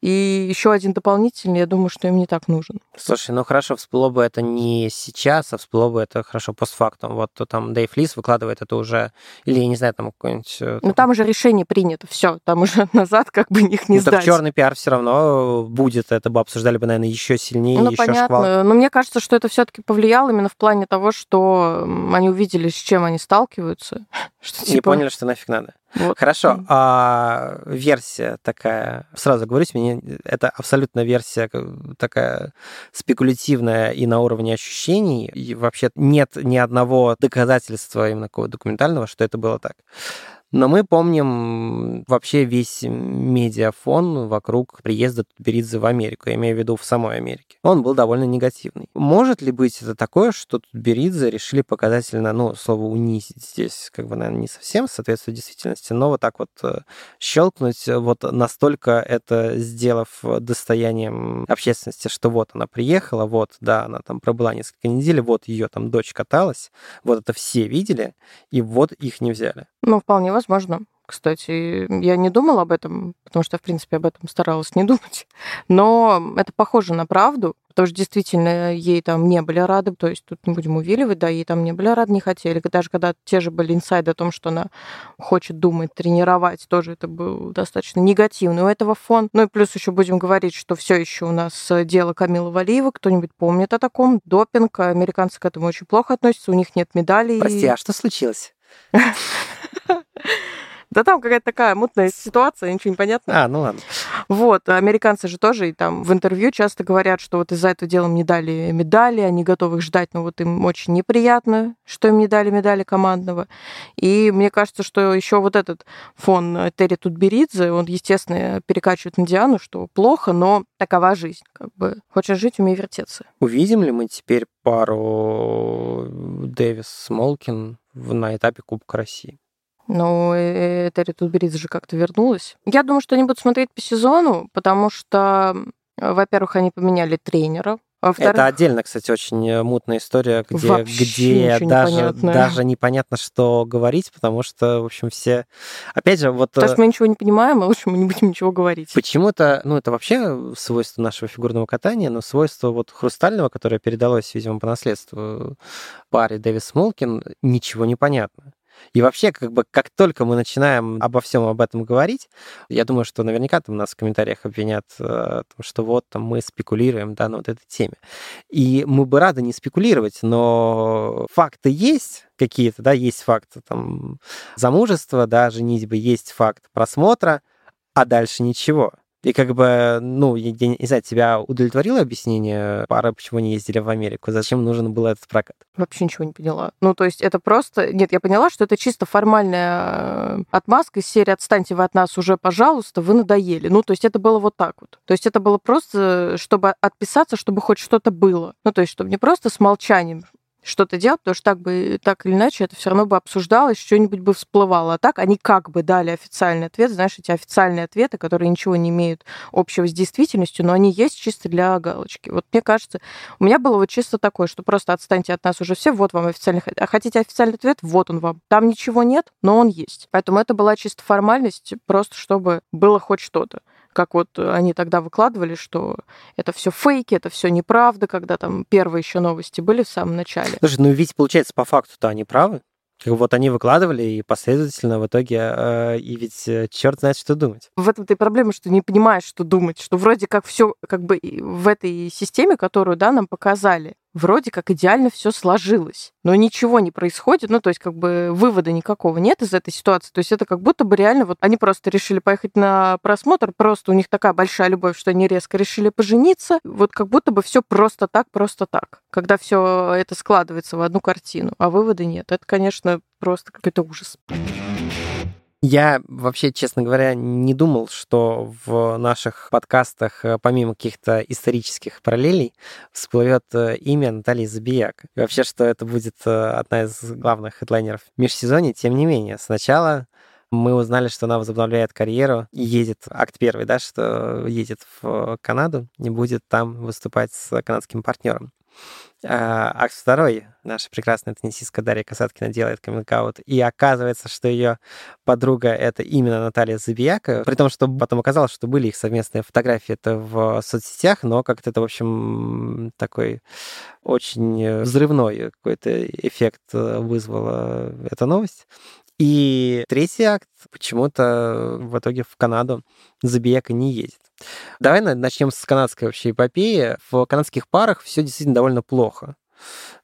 И еще один дополнительный, я думаю, что им не так нужен. Слушай, ну хорошо, всплыло бы это не сейчас, а всплыло бы это хорошо постфактум. Вот то там Дэйв Лис выкладывает это уже, или, я не знаю, там какой-нибудь... Э, ну там уже решение принято, все, там уже назад как бы них не ну, сдать. Так черный пиар все равно будет, это бы обсуждали бы, наверное, еще сильнее, ну, еще понятно. шквал. Но мне кажется, что это все-таки повлияло именно в плане того, что они увидели, с чем они сталкиваются. Что, типа... Не поняли, что нафиг надо. Вот. Хорошо, а версия такая, сразу говорю, мне это абсолютно версия такая спекулятивная и на уровне ощущений, и вообще нет ни одного доказательства именно такого документального, что это было так. Но мы помним вообще весь медиафон вокруг приезда Тутберидзе в Америку, я имею в виду в самой Америке. Он был довольно негативный. Может ли быть это такое, что Тутберидзе решили показательно, ну, слово унизить здесь, как бы, наверное, не совсем соответствует действительности, но вот так вот э, щелкнуть, вот настолько это сделав достоянием общественности, что вот она приехала, вот, да, она там пробыла несколько недель, вот ее там дочь каталась, вот это все видели, и вот их не взяли. Ну, вполне возможно. Кстати, я не думала об этом, потому что, в принципе, об этом старалась не думать. Но это похоже на правду, потому что действительно ей там не были рады, то есть тут не будем увиливать, да, ей там не были рады, не хотели. Даже когда те же были инсайды о том, что она хочет думать, тренировать, тоже это был достаточно негативный у этого фон. Ну и плюс еще будем говорить, что все еще у нас дело Камилы Валиева, кто-нибудь помнит о таком, допинг, американцы к этому очень плохо относятся, у них нет медалей. Прости, а что случилось? Да там какая-то такая мутная ситуация, ничего не понятно. А, ну ладно. Вот, американцы же тоже и там в интервью часто говорят, что вот из-за этого дела им не дали медали, они готовы их ждать, но вот им очень неприятно, что им не дали медали командного. И мне кажется, что еще вот этот фон Терри Тутберидзе, он, естественно, перекачивает на Диану, что плохо, но такова жизнь. Как бы хочешь жить, умей вертеться. Увидим ли мы теперь пару Дэвис Смолкин на этапе Кубка России? Ну, Терри Тутберидзе же как-то вернулась. Я думаю, что они будут смотреть по сезону, потому что, во-первых, они поменяли тренера, это отдельно, кстати, очень э, мутная история, где, где даже, даже непонятно, что говорить, потому что, в общем, все... Опять же, вот... Потому что э, мы ничего не понимаем, и лучше мы не будем ничего говорить. Почему-то, ну, это вообще свойство нашего фигурного катания, но свойство вот хрустального, которое передалось, видимо, по наследству паре Дэвис Молкин, ничего не понятно. И вообще, как бы, как только мы начинаем обо всем об этом говорить, я думаю, что наверняка там нас в комментариях обвинят, э, что вот там мы спекулируем, да, на вот этой теме. И мы бы рады не спекулировать, но факты есть, какие-то, да, есть факты там замужества, да, женитьбы, есть факт просмотра, а дальше ничего. И как бы, ну, я, я не знаю, тебя удовлетворило объяснение пары, почему они ездили в Америку? Зачем нужен был этот прокат? Вообще ничего не поняла. Ну, то есть это просто... Нет, я поняла, что это чисто формальная э, отмазка из серии «Отстаньте вы от нас уже, пожалуйста, вы надоели». Ну, то есть это было вот так вот. То есть это было просто, чтобы отписаться, чтобы хоть что-то было. Ну, то есть чтобы не просто с молчанием что-то делать, потому что так бы, так или иначе, это все равно бы обсуждалось, что-нибудь бы всплывало. А так они как бы дали официальный ответ, знаешь, эти официальные ответы, которые ничего не имеют общего с действительностью, но они есть чисто для галочки. Вот мне кажется, у меня было вот чисто такое, что просто отстаньте от нас уже все, вот вам официальный А хотите официальный ответ? Вот он вам. Там ничего нет, но он есть. Поэтому это была чисто формальность, просто чтобы было хоть что-то как вот они тогда выкладывали, что это все фейки, это все неправда, когда там первые еще новости были в самом начале. Слушай, ну ведь получается по факту-то они правы. Как вот они выкладывали, и последовательно в итоге, э, и ведь э, черт знает, что думать. В этом-то и проблема, что не понимаешь, что думать, что вроде как все как бы в этой системе, которую да, нам показали, вроде как идеально все сложилось, но ничего не происходит, ну, то есть как бы вывода никакого нет из этой ситуации, то есть это как будто бы реально вот они просто решили поехать на просмотр, просто у них такая большая любовь, что они резко решили пожениться, вот как будто бы все просто так, просто так, когда все это складывается в одну картину, а вывода нет. Это, конечно, просто какой-то ужас. Я вообще, честно говоря, не думал, что в наших подкастах, э, помимо каких-то исторических параллелей, всплывет э, имя Натальи Забияк. И вообще, что это будет э, одна из главных хедлайнеров межсезонья. Тем не менее, сначала мы узнали, что она возобновляет карьеру и едет, акт первый, да, что едет в Канаду и будет там выступать с канадским партнером. А, акт второй. Наша прекрасная теннисистка Дарья Касаткина делает каминг и оказывается, что ее подруга — это именно Наталья Забияка, при том, что потом оказалось, что были их совместные фотографии это в соцсетях, но как-то это, в общем, такой очень взрывной какой-то эффект э, вызвала эта новость. И третий акт почему-то в итоге в Канаду Забияка не едет. Давай начнем с канадской вообще эпопеи. В канадских парах все действительно довольно плохо.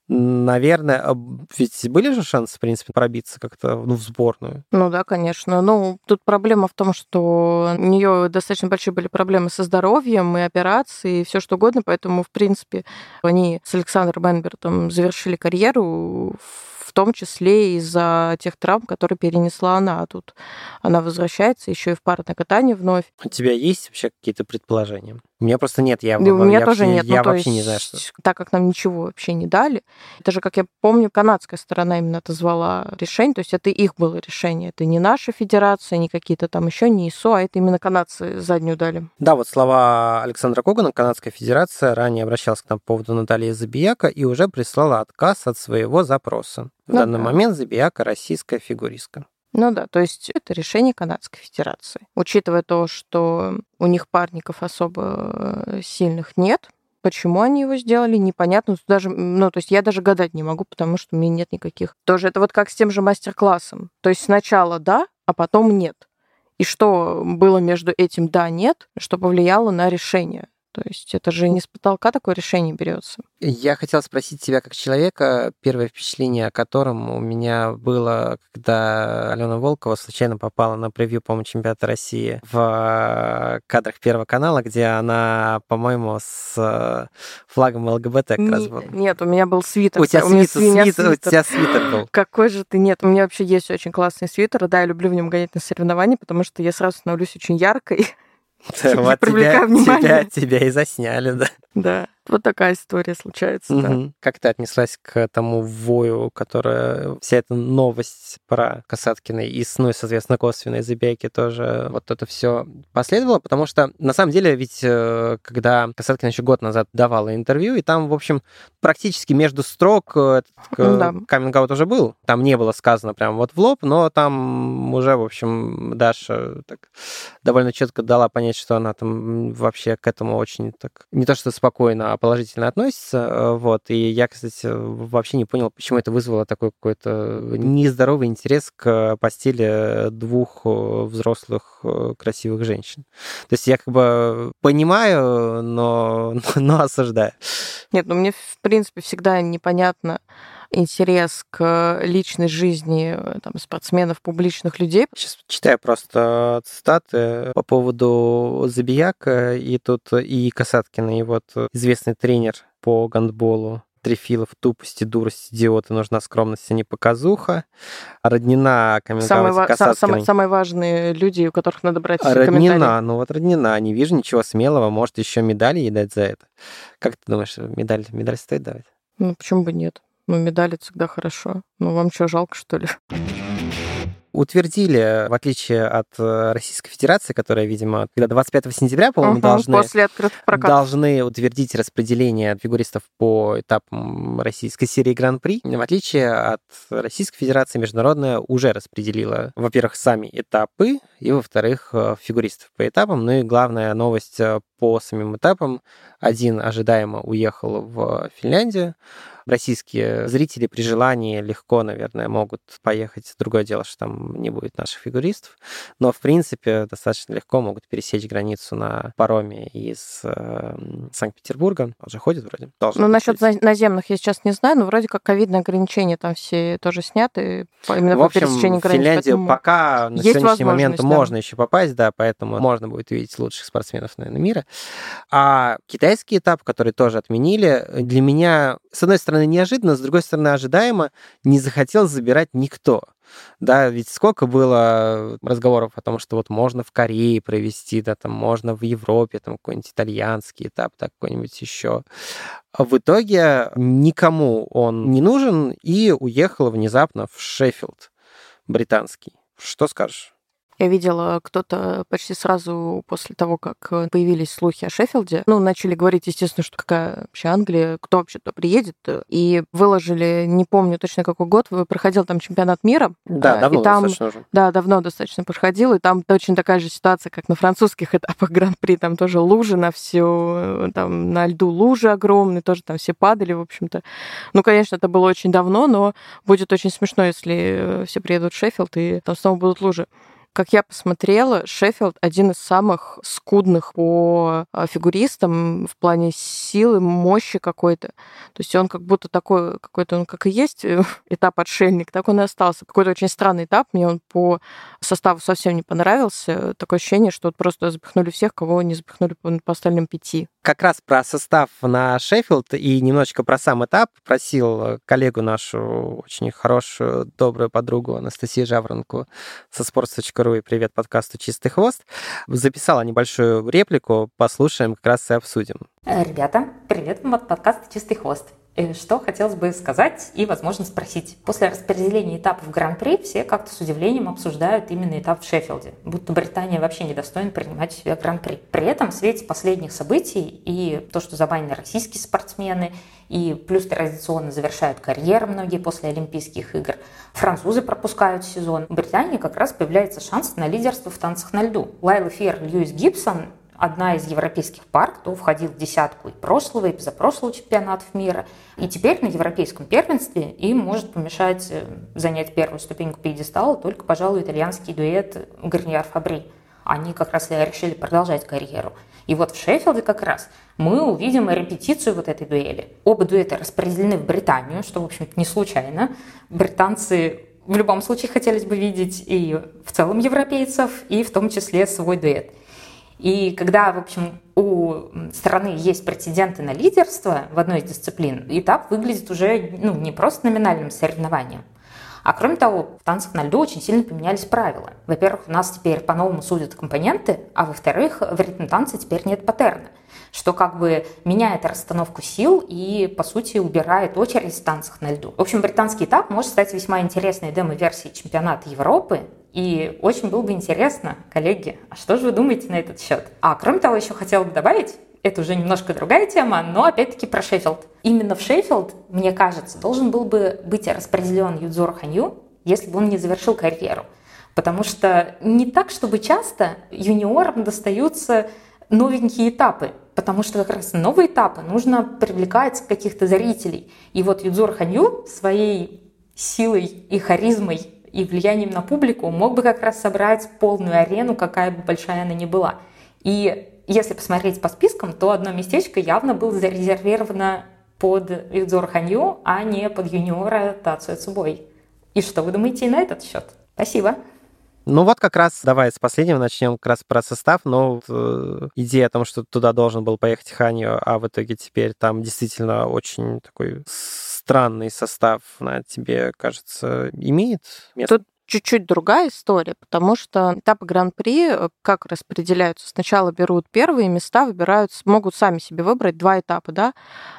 Наверное, ведь были же шансы, в принципе, пробиться как-то ну, в сборную? Ну да, конечно. Ну, тут проблема в том, что у нее достаточно большие были проблемы со здоровьем и операции, и все что угодно, поэтому, в принципе, они с Александром Энбертом завершили карьеру в том числе из-за тех травм, которые перенесла она. А тут она возвращается еще и в парное катание вновь. У тебя есть вообще какие-то предположения? У меня просто нет, я, да, у меня я тоже вообще, нет. Я ну, вообще есть, не знаю, что. Так как нам ничего вообще не дали, это же, как я помню, канадская сторона именно отозвала решение, то есть это их было решение, это не наша федерация, не какие-то там еще, не ИСО, а это именно канадцы заднюю дали. Да, вот слова Александра Когана, канадская федерация ранее обращалась к нам по поводу Натальи Забияка и уже прислала отказ от своего запроса. В ну, данный да. момент Забияка российская фигуристка. Ну да, то есть это решение Канадской Федерации. Учитывая то, что у них парников особо э, сильных нет, Почему они его сделали, непонятно. Даже, ну, то есть я даже гадать не могу, потому что у меня нет никаких. Тоже это вот как с тем же мастер-классом. То есть сначала да, а потом нет. И что было между этим да-нет, что повлияло на решение то есть это же не с потолка такое решение берется. Я хотел спросить тебя как человека, первое впечатление о котором у меня было, когда Алена Волкова случайно попала на превью, по-моему, чемпионата России в кадрах Первого канала, где она, по-моему, с флагом ЛГБТ как не, раз была. Нет, у меня был свитер. У тебя, у свитер, свитер, свитер, у тебя свитер был. Какой же ты? Нет, у меня вообще есть очень классный свитер. Да, я люблю в нем гонять на соревнования, потому что я сразу становлюсь очень яркой. Вот тебя, тебя, тебя и засняли, да. Да. Вот такая история случается, угу. да. Как ты отнеслась к тому вою, которая вся эта новость про Касаткиной и, ну, и, соответственно, косвенной забейки тоже вот это все последовало, потому что, на самом деле, ведь э, когда Касаткина еще год назад давала интервью, и там, в общем, практически между строк э, этот да. каминг уже был. Там не было сказано прям вот в лоб, но там уже, в общем, Даша так довольно четко дала понять, что она там вообще к этому очень так не то что спокойно, положительно относится. Э, вот. И я, кстати, вообще не понял, почему это вызвало такой какой-то нездоровый интерес к постели двух э, взрослых э, красивых женщин. То есть я как бы понимаю, но, но осуждаю. Нет, ну мне, в принципе, всегда непонятно, интерес к личной жизни там, спортсменов, публичных людей. Сейчас читаю просто цитаты по поводу Забияка, и тут и Касаткина, и вот известный тренер по гандболу Трефилов, тупости, дурость, идиоты, нужна скромность, а не показуха. Роднина самые, ва- самые, самые важные люди, у которых надо брать Роднина, ну вот роднина, не вижу ничего смелого, может еще медали ей дать за это. Как ты думаешь, медаль, медаль стоит давать? Ну, почему бы нет? Ну, медаль всегда хорошо. Ну, вам что, жалко, что ли? утвердили, в отличие от э, Российской Федерации, которая, видимо, когда 25 сентября, по-моему, угу, должны, после должны утвердить распределение фигуристов по этапам российской серии Гран-при. В отличие от Российской Федерации, международная уже распределила, во-первых, сами этапы, и, во-вторых, э, фигуристов по этапам. Ну и главная новость э, по самим этапам. Один ожидаемо уехал в Финляндию, российские зрители при желании легко, наверное, могут поехать. Другое дело, что там не будет наших фигуристов. Но, в принципе, достаточно легко могут пересечь границу на пароме из э, Санкт-Петербурга. Он же ходит вроде. Ну, насчет наземных я сейчас не знаю, но вроде как ковидные ограничения там все тоже сняты. Именно в по общем, пересечению границ. Финляндию поэтому... пока на сегодняшний момент да. можно еще попасть, да, поэтому можно будет увидеть лучших спортсменов, наверное, мира. А китайский этап, который тоже отменили, для меня, с одной стороны, неожиданно, с другой стороны, ожидаемо, не захотел забирать никто. Да, ведь сколько было разговоров о том, что вот можно в Корее провести, да, там можно в Европе, там какой-нибудь итальянский этап, так какой-нибудь еще. А в итоге никому он не нужен и уехал внезапно в Шеффилд британский. Что скажешь? Я видела, кто-то почти сразу после того, как э, появились слухи о Шеффилде, ну, начали говорить, естественно, что какая вообще Англия, кто вообще туда приедет, и выложили, не помню точно какой год, проходил там чемпионат мира. Да, э, давно и там, достаточно уже. Да, давно достаточно проходил, и там точно такая же ситуация, как на французских этапах Гран-при, там тоже лужи на всю, там на льду лужи огромные, тоже там все падали, в общем-то. Ну, конечно, это было очень давно, но будет очень смешно, если э, все приедут в Шеффилд, и там снова будут лужи. Как я посмотрела, Шеффилд один из самых скудных по а, фигуристам в плане силы, мощи какой-то. То есть он как будто такой, какой-то он как и есть э, этап отшельник, так он и остался. Какой-то очень странный этап, мне он по составу совсем не понравился. Такое ощущение, что вот просто запихнули всех, кого не запихнули по остальным пяти. Как раз про состав на Шеффилд и немножечко про сам этап просил коллегу нашу, очень хорошую, добрую подругу Анастасию Жаворонку со sports.ru и привет подкасту «Чистый хвост». Записала небольшую реплику, послушаем, как раз и обсудим. Э, ребята, привет вам от подкаста «Чистый хвост». Э, что хотелось бы сказать и, возможно, спросить. После распределения этапов Гран-при все как-то с удивлением обсуждают именно этап в Шеффилде, будто Британия вообще недостойна принимать в себя Гран-при. При этом в свете последних событий и то, что забанены российские спортсмены, и плюс традиционно завершают карьеру многие после Олимпийских игр, французы пропускают сезон, в Британии как раз появляется шанс на лидерство в танцах на льду. Лайла Фер, Льюис Гибсон одна из европейских пар, кто входил в десятку и прошлого, и позапрошлого чемпионатов мира. И теперь на европейском первенстве им может помешать э, занять первую ступеньку пьедестала только, пожалуй, итальянский дуэт Гарниар-Фабри. Они как раз и решили продолжать карьеру. И вот в Шеффилде как раз мы увидим репетицию вот этой дуэли. Оба дуэта распределены в Британию, что, в общем-то, не случайно. Британцы в любом случае хотелось бы видеть и в целом европейцев, и в том числе свой дуэт – и когда, в общем, у страны есть претенденты на лидерство в одной из дисциплин, этап выглядит уже ну, не просто номинальным соревнованием. А кроме того, в танцах на льду очень сильно поменялись правила. Во-первых, у нас теперь по-новому судят компоненты, а во-вторых, в ритм танца теперь нет паттерна, что как бы меняет расстановку сил и, по сути, убирает очередь в танцах на льду. В общем, британский этап может стать весьма интересной демо-версией чемпионата Европы, и очень было бы интересно, коллеги, а что же вы думаете на этот счет? А кроме того, еще хотела бы добавить, это уже немножко другая тема, но опять-таки про Шеффилд. Именно в Шеффилд, мне кажется, должен был бы быть распределен Юдзор Ханью, если бы он не завершил карьеру. Потому что не так, чтобы часто юниорам достаются новенькие этапы, потому что как раз новые этапы нужно привлекать каких-то зрителей. И вот Юдзор Ханью своей силой и харизмой и влиянием на публику мог бы как раз собрать полную арену, какая бы большая она ни была. И если посмотреть по спискам, то одно местечко явно было зарезервировано под Идзор Ханью, а не под юниора Тацуя Цубой. И что вы думаете на этот счет? Спасибо. Ну вот как раз давай с последнего начнем как раз про состав. Но вот, э, идея о том, что туда должен был поехать Ханью, а в итоге теперь там действительно очень такой странный состав на тебе, кажется, имеет место? Тут чуть-чуть другая история, потому что этапы Гран-при э, как распределяются? Сначала берут первые места, выбирают, могут сами себе выбрать два этапа, да,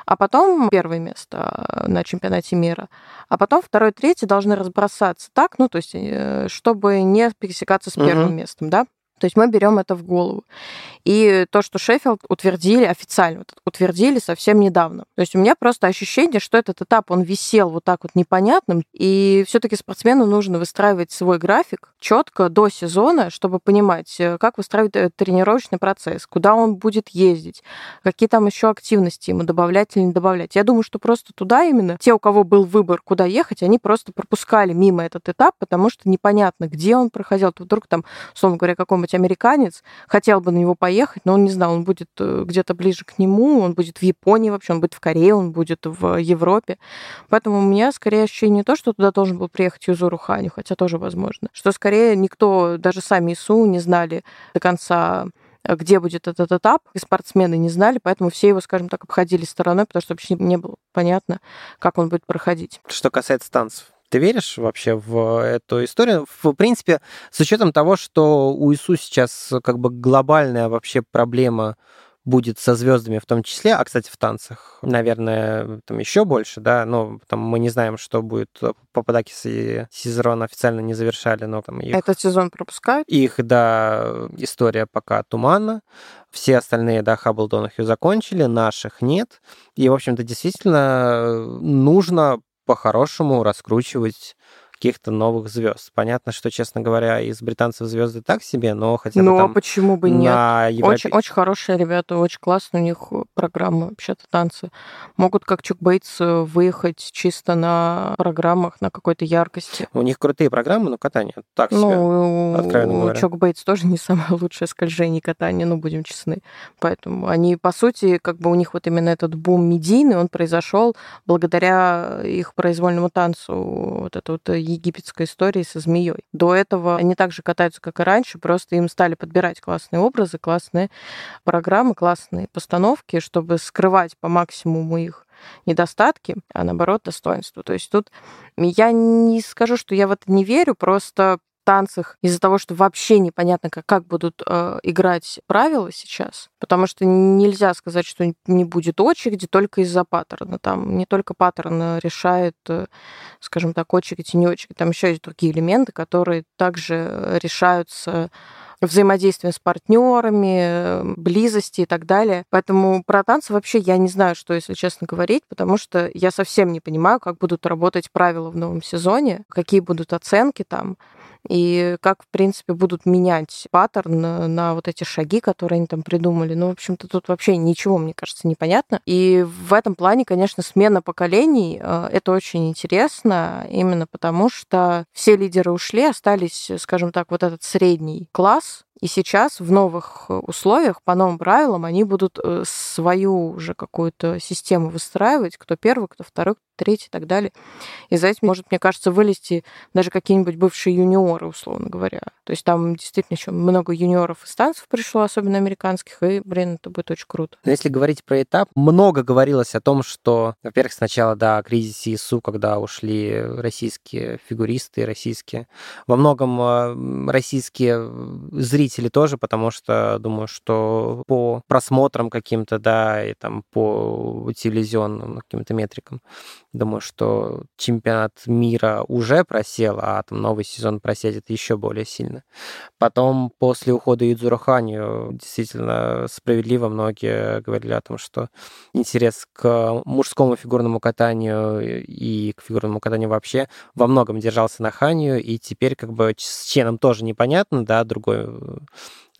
а потом первое место э, на чемпионате мира, а потом второй, третий должны разбросаться так, ну, то есть, э, чтобы не пересекаться с первым угу. местом, да. То есть мы берем это в голову. И то, что Шеффилд утвердили официально, утвердили совсем недавно. То есть у меня просто ощущение, что этот этап, он висел вот так вот непонятным, и все-таки спортсмену нужно выстраивать свой график четко до сезона, чтобы понимать, э, как выстраивать э, тренировочный процесс, куда он будет ездить, какие там еще активности ему добавлять или не добавлять. Я думаю, что просто туда именно те, у кого был выбор, куда ехать, они просто пропускали мимо этот этап, потому что непонятно, где он проходил. Вдруг там, условно говоря, какой-нибудь американец хотел бы на него поехать, но он не знал, он будет э, где-то ближе к нему, он будет в Японии вообще, он будет в Корее, он будет в Европе. Поэтому у меня скорее ощущение то, что туда должен был приехать Юзуру Ханю, хотя тоже возможно, что скорее никто, даже сами ИСУ не знали до конца где будет этот этап, и спортсмены не знали, поэтому все его, скажем так, обходили стороной, потому что вообще не было понятно, как он будет проходить. Что касается танцев, Ты веришь вообще в эту историю? В принципе, с учетом того, что у ИСУ сейчас как бы глобальная вообще проблема будет со звездами в том числе, а, кстати, в танцах, наверное, там еще больше, да, но там мы не знаем, что будет. Пападакис и Сизерон официально не завершали, но там их... Этот сезон пропускают? Их, да, история пока туманна. Все остальные, да, Хаббл Донахью закончили, наших нет. И, в общем-то, действительно нужно по-хорошему раскручивать каких-то новых звезд. Понятно, что, честно говоря, из британцев звезды так себе, но хотя бы Ну, там почему бы нет? Европе... Очень, очень хорошие ребята, очень классно у них программа вообще-то танцы. Могут, как Чук Бейтс, выехать чисто на программах, на какой-то яркости. У них крутые программы, но катание так себе, Ну, откровенно у говоря. Чок Бейтс тоже не самое лучшее скольжение и катание, ну, будем честны. Поэтому они, по сути, как бы у них вот именно этот бум медийный, он произошел благодаря их произвольному танцу, вот это вот египетской истории со змеей. До этого они так же катаются, как и раньше, просто им стали подбирать классные образы, классные программы, классные постановки, чтобы скрывать по максимуму их недостатки, а наоборот достоинства. То есть тут я не скажу, что я в это не верю, просто танцах из-за того, что вообще непонятно, как, как будут э, играть правила сейчас, потому что нельзя сказать, что не будет очереди только из-за паттерна. Там не только паттерн решает, э, скажем так, очередь и не очередь. Там еще есть другие элементы, которые также решаются взаимодействием с партнерами, близости и так далее. Поэтому про танцы вообще я не знаю, что, если честно говорить, потому что я совсем не понимаю, как будут работать правила в новом сезоне, какие будут оценки там и как, в принципе, будут менять паттерн на, на вот эти шаги, которые они там придумали. Ну, в общем-то, тут вообще ничего, мне кажется, непонятно. И в этом плане, конечно, смена поколений э, — это очень интересно, именно потому что все лидеры ушли, остались, скажем так, вот этот средний класс, и сейчас в новых условиях, по новым правилам, они будут э, свою уже какую-то систему выстраивать, кто первый, кто второй, кто третий и так далее. И за этим может, мне кажется, вылезти даже какие-нибудь бывшие юниоры, условно говоря. То есть там действительно еще много юниоров из танцев пришло, особенно американских, и, блин, это будет очень круто. Но если говорить про этап, много говорилось о том, что, во-первых, сначала, да, о кризисе ИСУ, когда ушли российские фигуристы, российские, во многом э, российские зрители тоже, потому что думаю, что по просмотрам каким-то, да, и там по телевизионным каким-то метрикам, думаю, что чемпионат мира уже просел, а там новый сезон просядет еще более сильно. Потом, после ухода Юдзуро Ханью, действительно справедливо многие говорили о том, что интерес к мужскому фигурному катанию и к фигурному катанию вообще во многом держался на Ханью, и теперь как бы с Ченом тоже непонятно, да, другой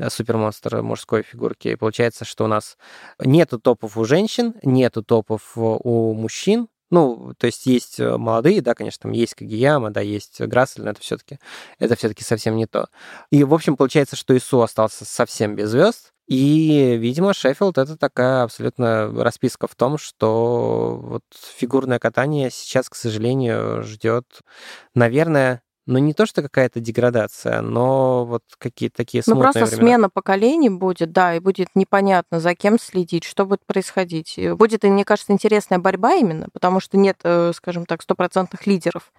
супермонстр мужской фигурки. И получается, что у нас нету топов у женщин, нету топов у мужчин, ну, то есть есть э, молодые, да, конечно, там есть Кагияма, да, есть Грассель, но это все-таки это все-таки совсем не то. И, в общем, получается, что Ису остался совсем без звезд. И, видимо, Шеффилд это такая абсолютно расписка в том, что вот фигурное катание сейчас, к сожалению, ждет, наверное, ну, не то, что какая-то деградация, но вот какие-то такие Ну, просто времена. смена поколений будет, да, и будет непонятно, за кем следить, что будет происходить. Будет, и, мне кажется, интересная борьба именно, потому что нет, э, скажем так, стопроцентных лидеров.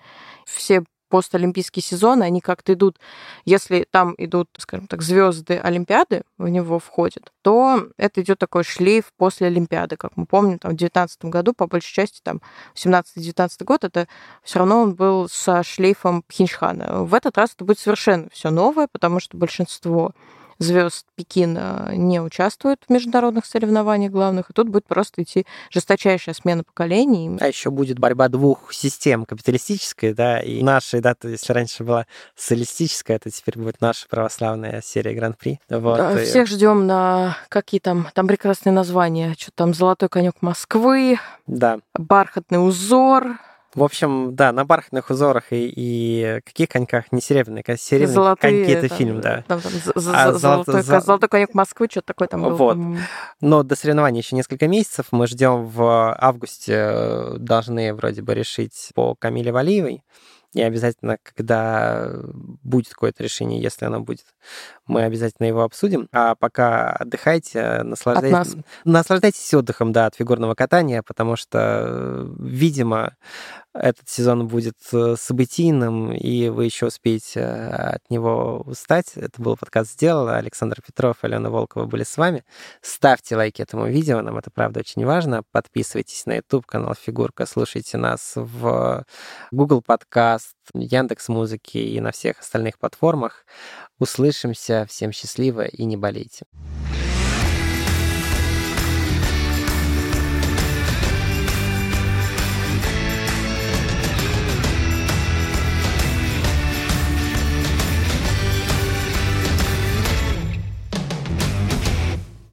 Все постолимпийские сезоны, они как-то идут, если там идут, скажем так, звезды Олимпиады, в него входят, то это идет такой шлейф после Олимпиады, как мы помним, там в 2019 году, по большей части, там, 17-19 год, это все равно он был со шлейфом Пхенчхана. В этот раз это будет совершенно все новое, потому что большинство звезд Пекина не участвуют в международных соревнованиях главных, и тут будет просто идти жесточайшая смена поколений. А еще будет борьба двух систем, капиталистической, да, и нашей, да, то если раньше была социалистическая, то теперь будет наша православная серия Гран-при. Вот. Да, и- Всех ждем на какие там, там прекрасные названия, что там «Золотой конек Москвы», Да. «Бархатный узор», В общем, да, на бархатных узорах и, и каких коньках? Не серебряные, а серебряные «Золотые». коньки это там, фильм, да. Там, там, А з- золото- «Золотой, за- «Золотой конек Москвы», что-то такое там. Вот. Но до соревнований еще несколько месяцев. Мы ждем в августе, э, должны вроде бы решить по Камиле Валиевой. И обязательно, когда будет какое-то решение, если оно будет, Мы обязательно его обсудим. А пока отдыхайте, наслаждайтесь, От нас. наслаждайтесь отдыхом, да, от фигурного катания, потому что, видимо, этот сезон будет э, событийным, и вы еще успеете э, от него устать. Это был подкаст «Сделал». Александр Петров, Алена Волкова были с вами. Ставьте лайки этому видео, нам это, правда, очень важно. Подписывайтесь на YouTube, канал «Фигурка», слушайте нас в Google Подкаст, Яндекс Музыки и на всех остальных платформах. Услышимся. Всем счастливо и не болейте.